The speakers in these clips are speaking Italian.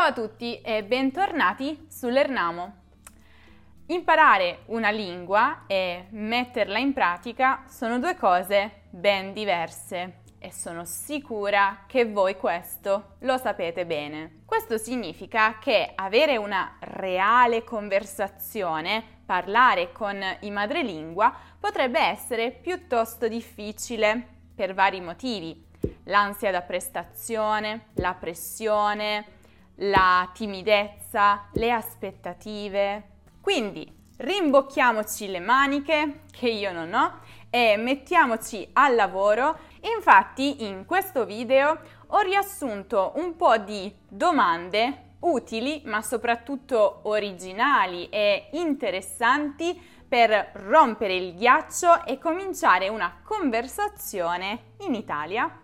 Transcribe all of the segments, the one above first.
Ciao a tutti e bentornati sull'Ernamo. Imparare una lingua e metterla in pratica sono due cose ben diverse e sono sicura che voi questo lo sapete bene. Questo significa che avere una reale conversazione, parlare con i madrelingua, potrebbe essere piuttosto difficile per vari motivi. L'ansia da prestazione, la pressione, la timidezza, le aspettative. Quindi rimbocchiamoci le maniche, che io non ho, e mettiamoci al lavoro. Infatti in questo video ho riassunto un po' di domande utili ma soprattutto originali e interessanti per rompere il ghiaccio e cominciare una conversazione in Italia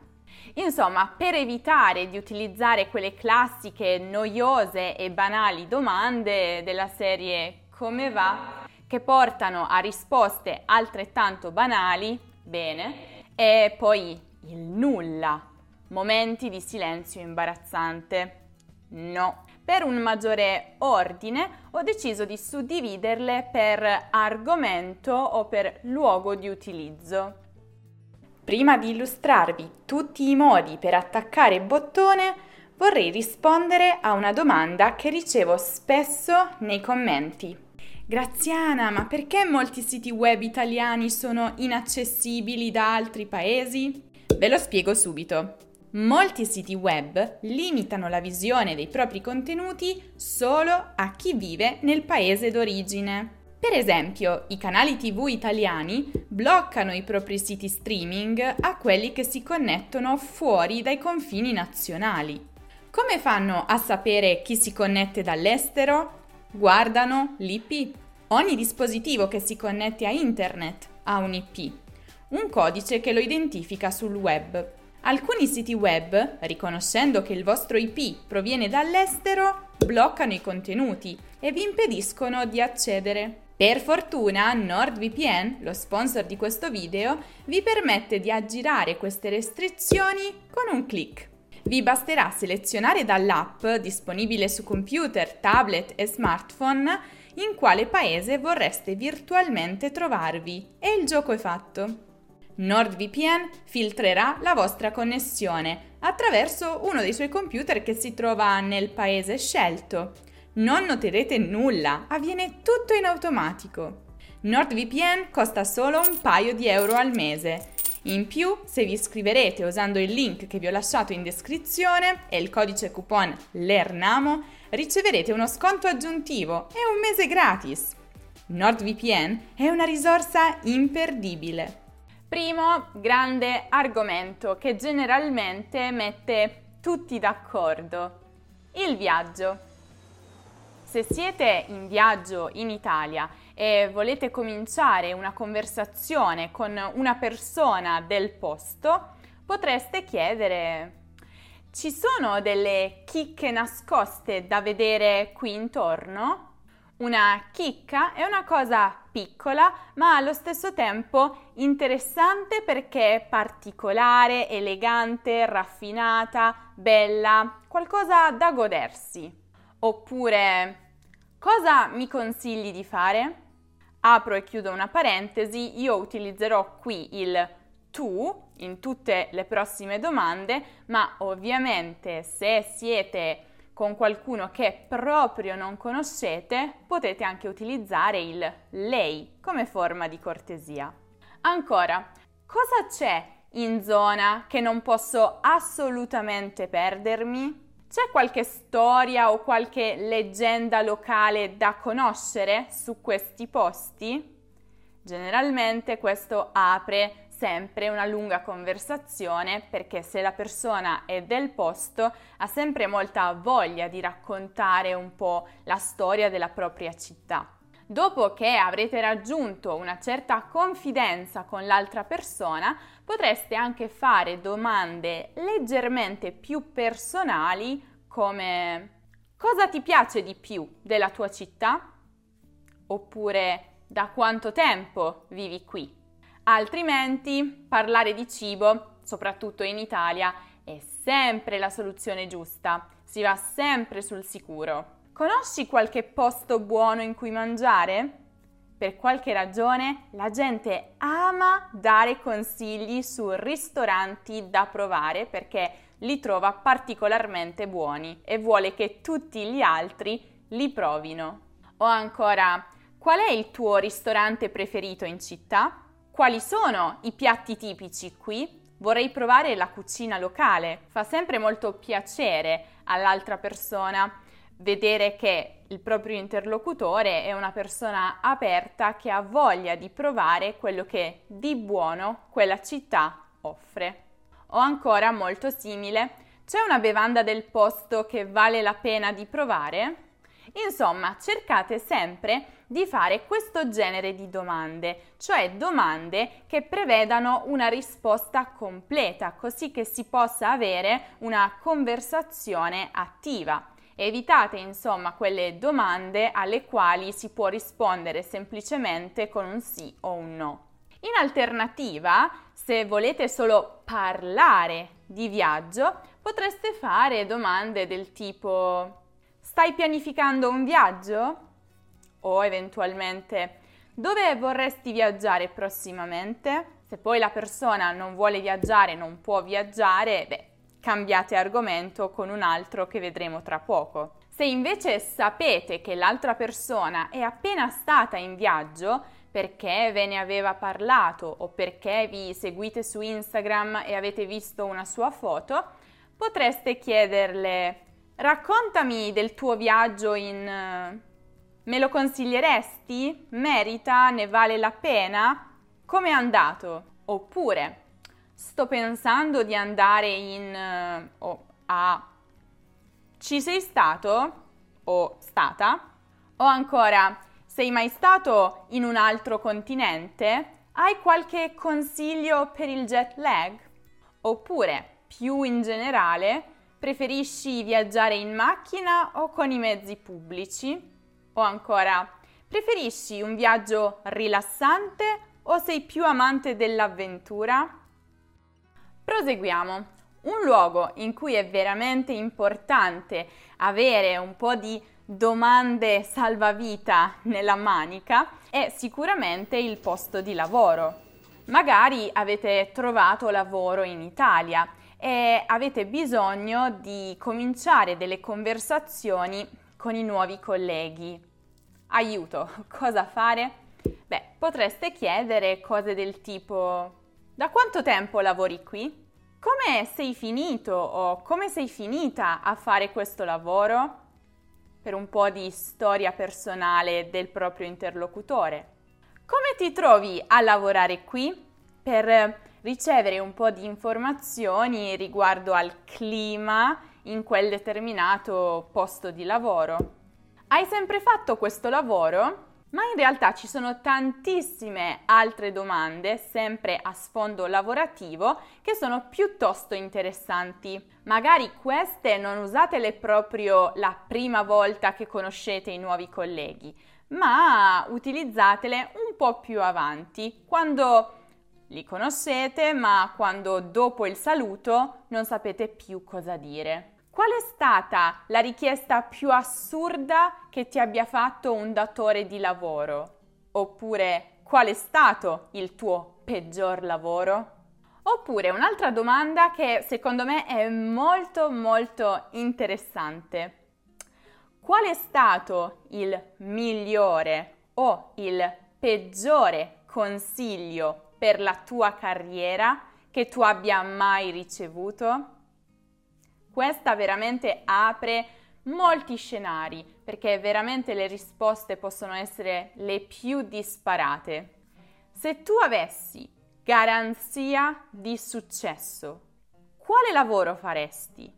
Insomma, per evitare di utilizzare quelle classiche, noiose e banali domande della serie come va, che portano a risposte altrettanto banali, bene, e poi il nulla, momenti di silenzio imbarazzante. No. Per un maggiore ordine ho deciso di suddividerle per argomento o per luogo di utilizzo. Prima di illustrarvi tutti i modi per attaccare bottone, vorrei rispondere a una domanda che ricevo spesso nei commenti. Graziana, ma perché molti siti web italiani sono inaccessibili da altri paesi? Ve lo spiego subito. Molti siti web limitano la visione dei propri contenuti solo a chi vive nel paese d'origine. Per esempio, i canali TV italiani bloccano i propri siti streaming a quelli che si connettono fuori dai confini nazionali. Come fanno a sapere chi si connette dall'estero? Guardano l'IP. Ogni dispositivo che si connette a internet ha un IP, un codice che lo identifica sul web. Alcuni siti web, riconoscendo che il vostro IP proviene dall'estero, bloccano i contenuti e vi impediscono di accedere. Per fortuna NordVPN, lo sponsor di questo video, vi permette di aggirare queste restrizioni con un clic. Vi basterà selezionare dall'app disponibile su computer, tablet e smartphone in quale paese vorreste virtualmente trovarvi e il gioco è fatto. NordVPN filtrerà la vostra connessione attraverso uno dei suoi computer che si trova nel paese scelto non noterete nulla, avviene tutto in automatico. NordVPN costa solo un paio di euro al mese. In più, se vi iscriverete usando il link che vi ho lasciato in descrizione e il codice coupon LERNAMO, riceverete uno sconto aggiuntivo e un mese gratis. NordVPN è una risorsa imperdibile. Primo grande argomento che generalmente mette tutti d'accordo. Il viaggio. Se siete in viaggio in Italia e volete cominciare una conversazione con una persona del posto, potreste chiedere ci sono delle chicche nascoste da vedere qui intorno? Una chicca è una cosa piccola ma allo stesso tempo interessante perché è particolare, elegante, raffinata, bella, qualcosa da godersi. Oppure, cosa mi consigli di fare? Apro e chiudo una parentesi, io utilizzerò qui il tu in tutte le prossime domande, ma ovviamente se siete con qualcuno che proprio non conoscete, potete anche utilizzare il lei come forma di cortesia. Ancora, cosa c'è in zona che non posso assolutamente perdermi? C'è qualche storia o qualche leggenda locale da conoscere su questi posti? Generalmente questo apre sempre una lunga conversazione perché se la persona è del posto ha sempre molta voglia di raccontare un po' la storia della propria città. Dopo che avrete raggiunto una certa confidenza con l'altra persona, potreste anche fare domande leggermente più personali come cosa ti piace di più della tua città? Oppure da quanto tempo vivi qui? Altrimenti parlare di cibo, soprattutto in Italia, è sempre la soluzione giusta si va sempre sul sicuro. Conosci qualche posto buono in cui mangiare? Per qualche ragione la gente ama dare consigli su ristoranti da provare perché li trova particolarmente buoni e vuole che tutti gli altri li provino. O ancora, qual è il tuo ristorante preferito in città? Quali sono i piatti tipici qui? Vorrei provare la cucina locale. Fa sempre molto piacere all'altra persona vedere che il proprio interlocutore è una persona aperta che ha voglia di provare quello che di buono quella città offre. O ancora molto simile, c'è una bevanda del posto che vale la pena di provare? Insomma, cercate sempre di fare questo genere di domande, cioè domande che prevedano una risposta completa, così che si possa avere una conversazione attiva. Evitate insomma quelle domande alle quali si può rispondere semplicemente con un sì o un no. In alternativa, se volete solo parlare di viaggio, potreste fare domande del tipo Stai pianificando un viaggio? O eventualmente dove vorresti viaggiare prossimamente? Se poi la persona non vuole viaggiare, non può viaggiare, beh, cambiate argomento con un altro che vedremo tra poco. Se invece sapete che l'altra persona è appena stata in viaggio perché ve ne aveva parlato o perché vi seguite su Instagram e avete visto una sua foto, potreste chiederle raccontami del tuo viaggio in... Me lo consiglieresti? Merita? Ne vale la pena? Come è andato? Oppure sto pensando di andare in uh, oh, a ci sei stato o stata? O ancora sei mai stato in un altro continente? Hai qualche consiglio per il jet lag? Oppure, più in generale, preferisci viaggiare in macchina o con i mezzi pubblici? O ancora, preferisci un viaggio rilassante o sei più amante dell'avventura? Proseguiamo. Un luogo in cui è veramente importante avere un po' di domande salvavita nella manica è sicuramente il posto di lavoro. Magari avete trovato lavoro in Italia e avete bisogno di cominciare delle conversazioni con i nuovi colleghi. Aiuto, cosa fare? Beh, potreste chiedere cose del tipo da quanto tempo lavori qui? Come sei finito o come sei finita a fare questo lavoro? Per un po' di storia personale del proprio interlocutore. Come ti trovi a lavorare qui? Per ricevere un po' di informazioni riguardo al clima in quel determinato posto di lavoro. Hai sempre fatto questo lavoro? Ma in realtà ci sono tantissime altre domande, sempre a sfondo lavorativo, che sono piuttosto interessanti. Magari queste non usatele proprio la prima volta che conoscete i nuovi colleghi, ma utilizzatele un po' più avanti, quando li conoscete, ma quando dopo il saluto non sapete più cosa dire. Qual è stata la richiesta più assurda che ti abbia fatto un datore di lavoro? Oppure qual è stato il tuo peggior lavoro? Oppure un'altra domanda che secondo me è molto molto interessante. Qual è stato il migliore o il peggiore consiglio per la tua carriera che tu abbia mai ricevuto? Questa veramente apre molti scenari perché veramente le risposte possono essere le più disparate. Se tu avessi garanzia di successo, quale lavoro faresti?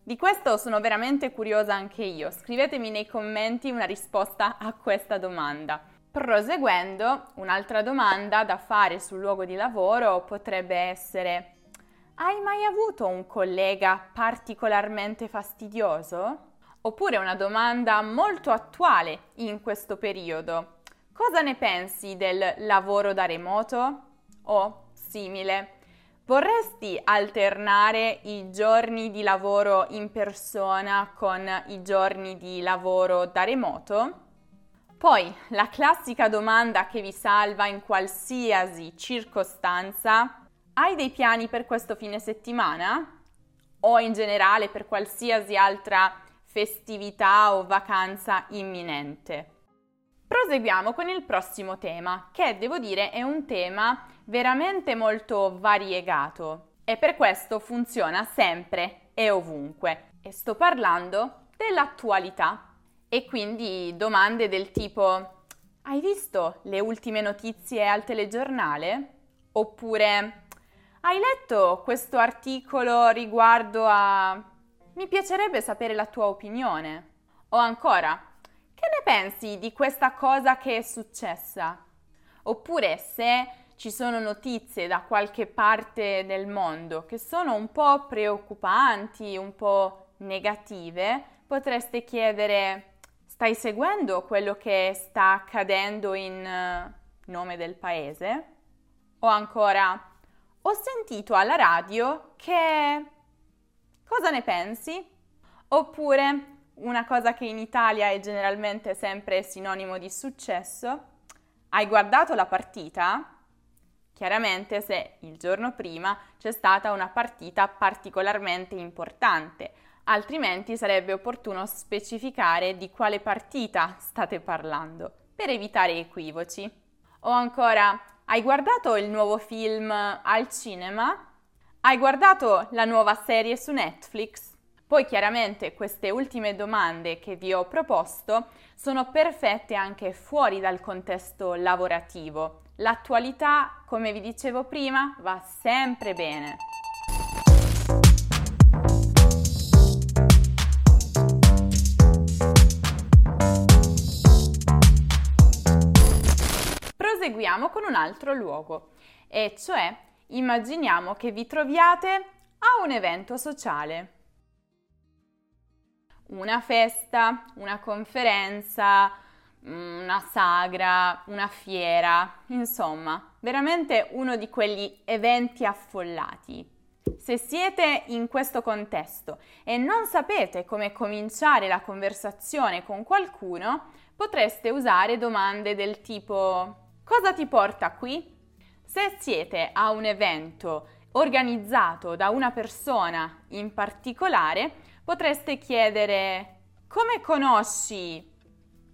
Di questo sono veramente curiosa anche io. Scrivetemi nei commenti una risposta a questa domanda. Proseguendo, un'altra domanda da fare sul luogo di lavoro potrebbe essere hai mai avuto un collega particolarmente fastidioso? Oppure una domanda molto attuale in questo periodo. Cosa ne pensi del lavoro da remoto? O simile, Vorresti alternare i giorni di lavoro in persona con i giorni di lavoro da remoto? Poi la classica domanda che vi salva in qualsiasi circostanza, hai dei piani per questo fine settimana? O in generale per qualsiasi altra festività o vacanza imminente? Proseguiamo con il prossimo tema, che devo dire è un tema veramente molto variegato e per questo funziona sempre e ovunque. E sto parlando dell'attualità e quindi domande del tipo hai visto le ultime notizie al telegiornale? Oppure hai letto questo articolo riguardo a mi piacerebbe sapere la tua opinione? O ancora che ne pensi di questa cosa che è successa? Oppure se ci sono notizie da qualche parte del mondo che sono un po' preoccupanti, un po' negative, potreste chiedere stai seguendo quello che sta accadendo in uh, nome del paese? O ancora ho sentito alla radio che cosa ne pensi? Oppure una cosa che in Italia è generalmente sempre sinonimo di successo. Hai guardato la partita? Chiaramente se il giorno prima c'è stata una partita particolarmente importante, altrimenti sarebbe opportuno specificare di quale partita state parlando per evitare equivoci. O ancora, hai guardato il nuovo film al cinema? Hai guardato la nuova serie su Netflix? Poi chiaramente queste ultime domande che vi ho proposto sono perfette anche fuori dal contesto lavorativo. L'attualità, come vi dicevo prima, va sempre bene. Proseguiamo con un altro luogo, e cioè immaginiamo che vi troviate a un evento sociale una festa, una conferenza, una sagra, una fiera, insomma, veramente uno di quegli eventi affollati. Se siete in questo contesto e non sapete come cominciare la conversazione con qualcuno, potreste usare domande del tipo cosa ti porta qui? Se siete a un evento organizzato da una persona in particolare, potreste chiedere come conosci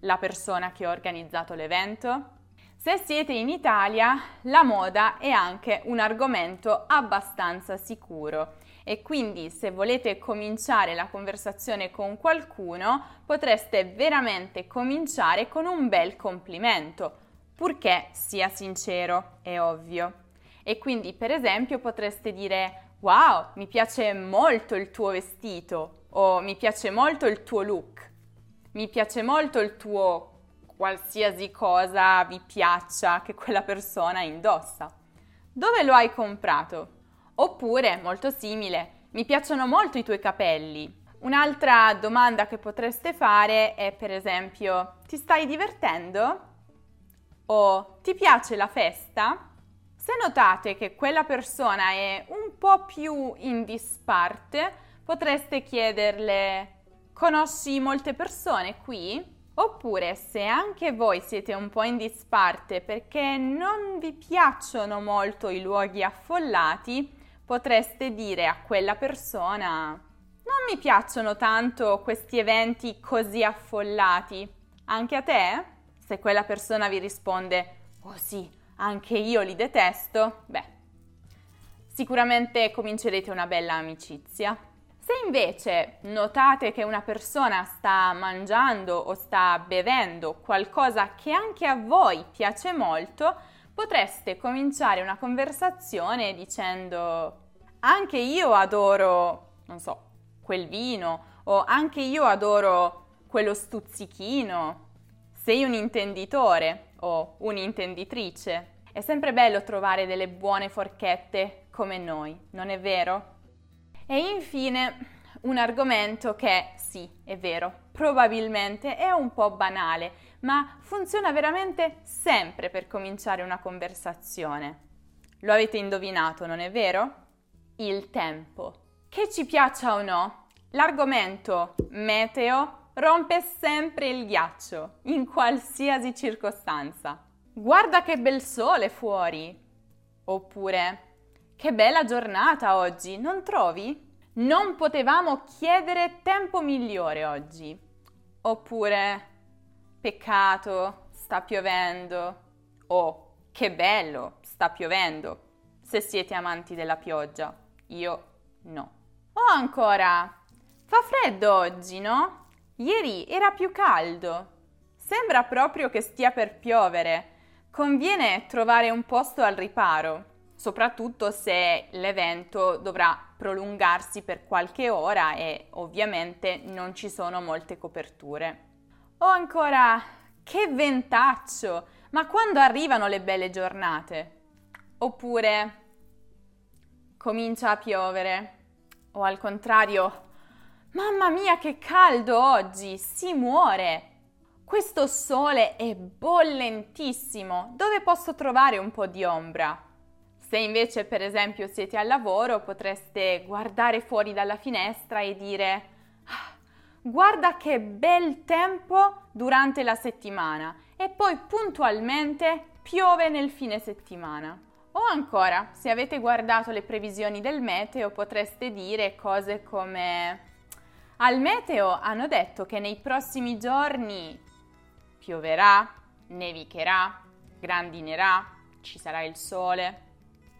la persona che ha organizzato l'evento? Se siete in Italia, la moda è anche un argomento abbastanza sicuro e quindi se volete cominciare la conversazione con qualcuno, potreste veramente cominciare con un bel complimento, purché sia sincero, è ovvio. E quindi, per esempio, potreste dire Wow, mi piace molto il tuo vestito o mi piace molto il tuo look, mi piace molto il tuo qualsiasi cosa vi piaccia che quella persona indossa. Dove lo hai comprato? Oppure, molto simile, mi piacciono molto i tuoi capelli. Un'altra domanda che potreste fare è per esempio, ti stai divertendo? O ti piace la festa? Se notate che quella persona è un po' più in disparte, potreste chiederle conosci molte persone qui? Oppure se anche voi siete un po' in disparte perché non vi piacciono molto i luoghi affollati, potreste dire a quella persona non mi piacciono tanto questi eventi così affollati. Anche a te? Se quella persona vi risponde oh sì, anche io li detesto, beh, sicuramente comincerete una bella amicizia. Se invece notate che una persona sta mangiando o sta bevendo qualcosa che anche a voi piace molto, potreste cominciare una conversazione dicendo anche io adoro, non so, quel vino o anche io adoro quello stuzzichino. Sei un intenditore o un'intenditrice. È sempre bello trovare delle buone forchette come noi, non è vero? E infine un argomento che sì, è vero, probabilmente è un po' banale, ma funziona veramente sempre per cominciare una conversazione. Lo avete indovinato, non è vero? Il tempo. Che ci piaccia o no, l'argomento meteo rompe sempre il ghiaccio, in qualsiasi circostanza. Guarda che bel sole fuori! Oppure, che bella giornata oggi, non trovi? Non potevamo chiedere tempo migliore oggi. Oppure, peccato, sta piovendo. Oh, che bello, sta piovendo. Se siete amanti della pioggia, io no. O ancora, fa freddo oggi, no? Ieri era più caldo. Sembra proprio che stia per piovere. Conviene trovare un posto al riparo soprattutto se l'evento dovrà prolungarsi per qualche ora e ovviamente non ci sono molte coperture. O ancora, che ventaccio! Ma quando arrivano le belle giornate? Oppure comincia a piovere? O al contrario, mamma mia che caldo oggi, si muore! Questo sole è bollentissimo, dove posso trovare un po' di ombra? Se invece per esempio siete al lavoro potreste guardare fuori dalla finestra e dire ah, guarda che bel tempo durante la settimana e poi puntualmente piove nel fine settimana. O ancora, se avete guardato le previsioni del meteo potreste dire cose come al meteo hanno detto che nei prossimi giorni pioverà, nevicherà, grandinerà, ci sarà il sole.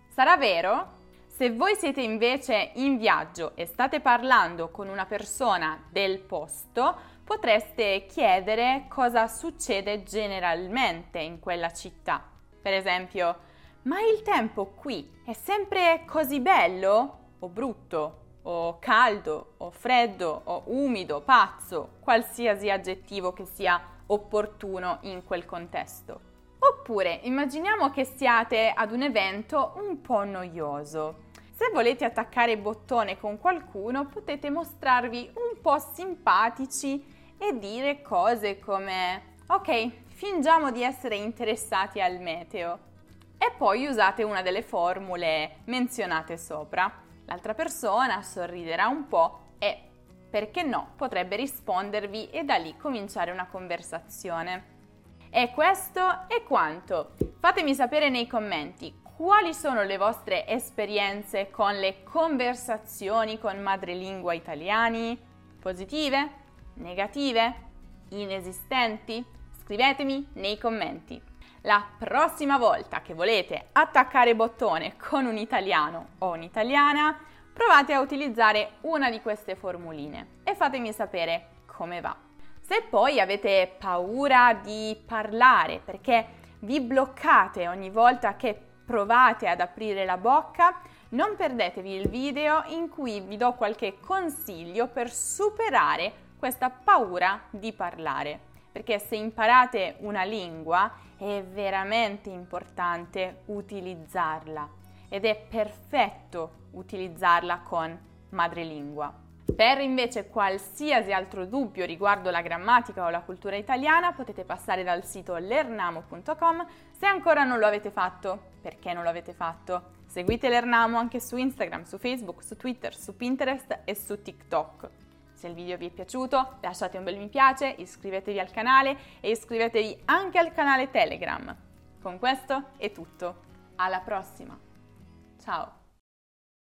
Sarà vero? Se voi siete invece in viaggio e state parlando con una persona del posto, potreste chiedere cosa succede generalmente in quella città. Per esempio, ma il tempo qui è sempre così bello o brutto? O caldo, o freddo, o umido, pazzo, qualsiasi aggettivo che sia opportuno in quel contesto. Oppure immaginiamo che siate ad un evento un po' noioso. Se volete attaccare bottone con qualcuno potete mostrarvi un po' simpatici e dire cose come ok, fingiamo di essere interessati al meteo e poi usate una delle formule menzionate sopra. L'altra persona sorriderà un po' e, perché no, potrebbe rispondervi e da lì cominciare una conversazione. E questo è quanto. Fatemi sapere nei commenti quali sono le vostre esperienze con le conversazioni con madrelingua italiani? Positive? Negative? Inesistenti? Scrivetemi nei commenti. La prossima volta che volete attaccare bottone con un italiano o un'italiana, provate a utilizzare una di queste formuline e fatemi sapere come va. Se poi avete paura di parlare perché vi bloccate ogni volta che provate ad aprire la bocca, non perdetevi il video in cui vi do qualche consiglio per superare questa paura di parlare. Perché se imparate una lingua è veramente importante utilizzarla ed è perfetto utilizzarla con madrelingua. Per invece qualsiasi altro dubbio riguardo la grammatica o la cultura italiana potete passare dal sito lernamo.com se ancora non lo avete fatto. Perché non lo avete fatto? Seguite Lernamo anche su Instagram, su Facebook, su Twitter, su Pinterest e su TikTok. Se il video vi è piaciuto lasciate un bel mi piace, iscrivetevi al canale e iscrivetevi anche al canale Telegram. Con questo è tutto. Alla prossima. Ciao!